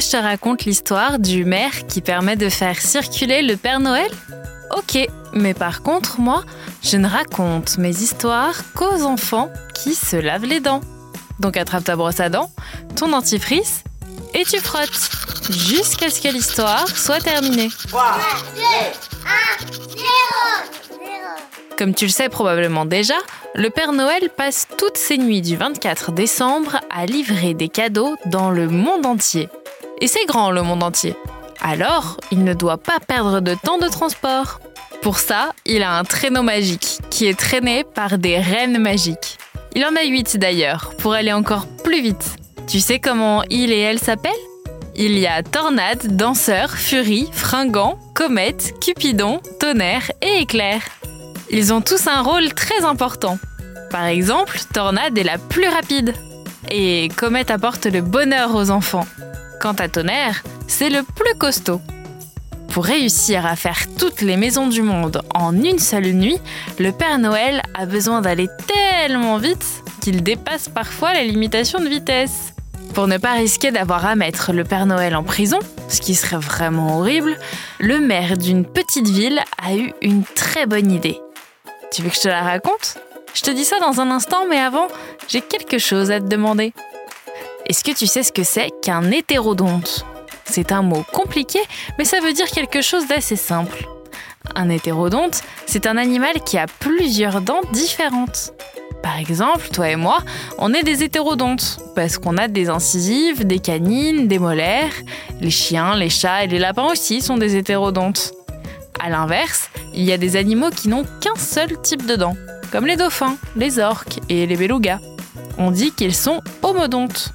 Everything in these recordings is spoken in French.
Je te raconte l'histoire du maire qui permet de faire circuler le Père Noël? Ok, mais par contre, moi, je ne raconte mes histoires qu'aux enfants qui se lavent les dents. Donc attrape ta brosse à dents, ton dentifrice et tu frottes jusqu'à ce que l'histoire soit terminée. 3, 2, 1, 0 Comme tu le sais probablement déjà, le Père Noël passe toutes ses nuits du 24 décembre à livrer des cadeaux dans le monde entier. Et c'est grand le monde entier. Alors, il ne doit pas perdre de temps de transport. Pour ça, il a un traîneau magique qui est traîné par des reines magiques. Il en a 8 d'ailleurs, pour aller encore plus vite. Tu sais comment il et elle s'appellent? Il y a Tornade, Danseur, Furie, Fringant, Comète, Cupidon, Tonnerre et Éclair. Ils ont tous un rôle très important. Par exemple, Tornade est la plus rapide. Et Comète apporte le bonheur aux enfants. Quant à Tonnerre, c'est le plus costaud. Pour réussir à faire toutes les maisons du monde en une seule nuit, le Père Noël a besoin d'aller tellement vite qu'il dépasse parfois les limitations de vitesse. Pour ne pas risquer d'avoir à mettre le Père Noël en prison, ce qui serait vraiment horrible, le maire d'une petite ville a eu une très bonne idée. Tu veux que je te la raconte? Je te dis ça dans un instant, mais avant, j'ai quelque chose à te demander. Est-ce que tu sais ce que c'est qu'un hétérodonte? C'est un mot compliqué, mais ça veut dire quelque chose d'assez simple. Un hétérodonte, c'est un animal qui a plusieurs dents différentes. Par exemple, toi et moi, on est des hétérodontes, parce qu'on a des incisives, des canines, des molaires. Les chiens, les chats et les lapins aussi sont des hétérodontes. A l'inverse, il y a des animaux qui n'ont qu'un seul type de dents, comme les dauphins, les orques et les belugas. On dit qu'ils sont homodontes.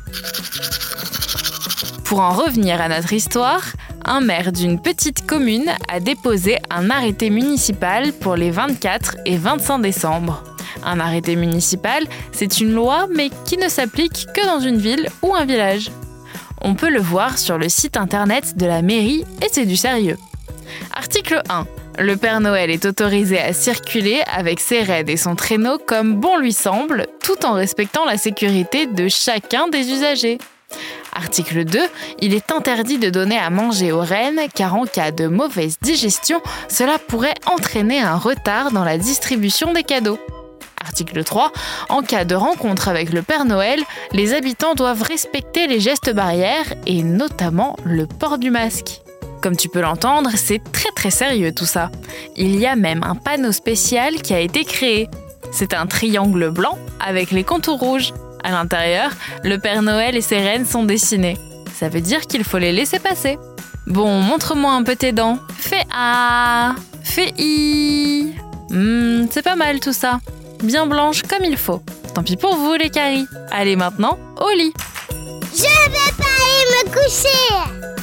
Pour en revenir à notre histoire, un maire d'une petite commune a déposé un arrêté municipal pour les 24 et 25 décembre. Un arrêté municipal, c'est une loi mais qui ne s'applique que dans une ville ou un village. On peut le voir sur le site internet de la mairie et c'est du sérieux. Article 1. Le Père Noël est autorisé à circuler avec ses raids et son traîneau comme bon lui semble, tout en respectant la sécurité de chacun des usagers. Article 2. Il est interdit de donner à manger aux rennes car en cas de mauvaise digestion, cela pourrait entraîner un retard dans la distribution des cadeaux. Article 3. En cas de rencontre avec le Père Noël, les habitants doivent respecter les gestes barrières et notamment le port du masque. Comme tu peux l'entendre, c'est très très sérieux tout ça. Il y a même un panneau spécial qui a été créé. C'est un triangle blanc avec les contours rouges. À l'intérieur, le Père Noël et ses reines sont dessinés. Ça veut dire qu'il faut les laisser passer. Bon, montre-moi un peu tes dents. Fais A, fais I. Hmm, c'est pas mal tout ça. Bien blanche comme il faut. Tant pis pour vous les caries. Allez maintenant, au lit. Je vais pas aller me coucher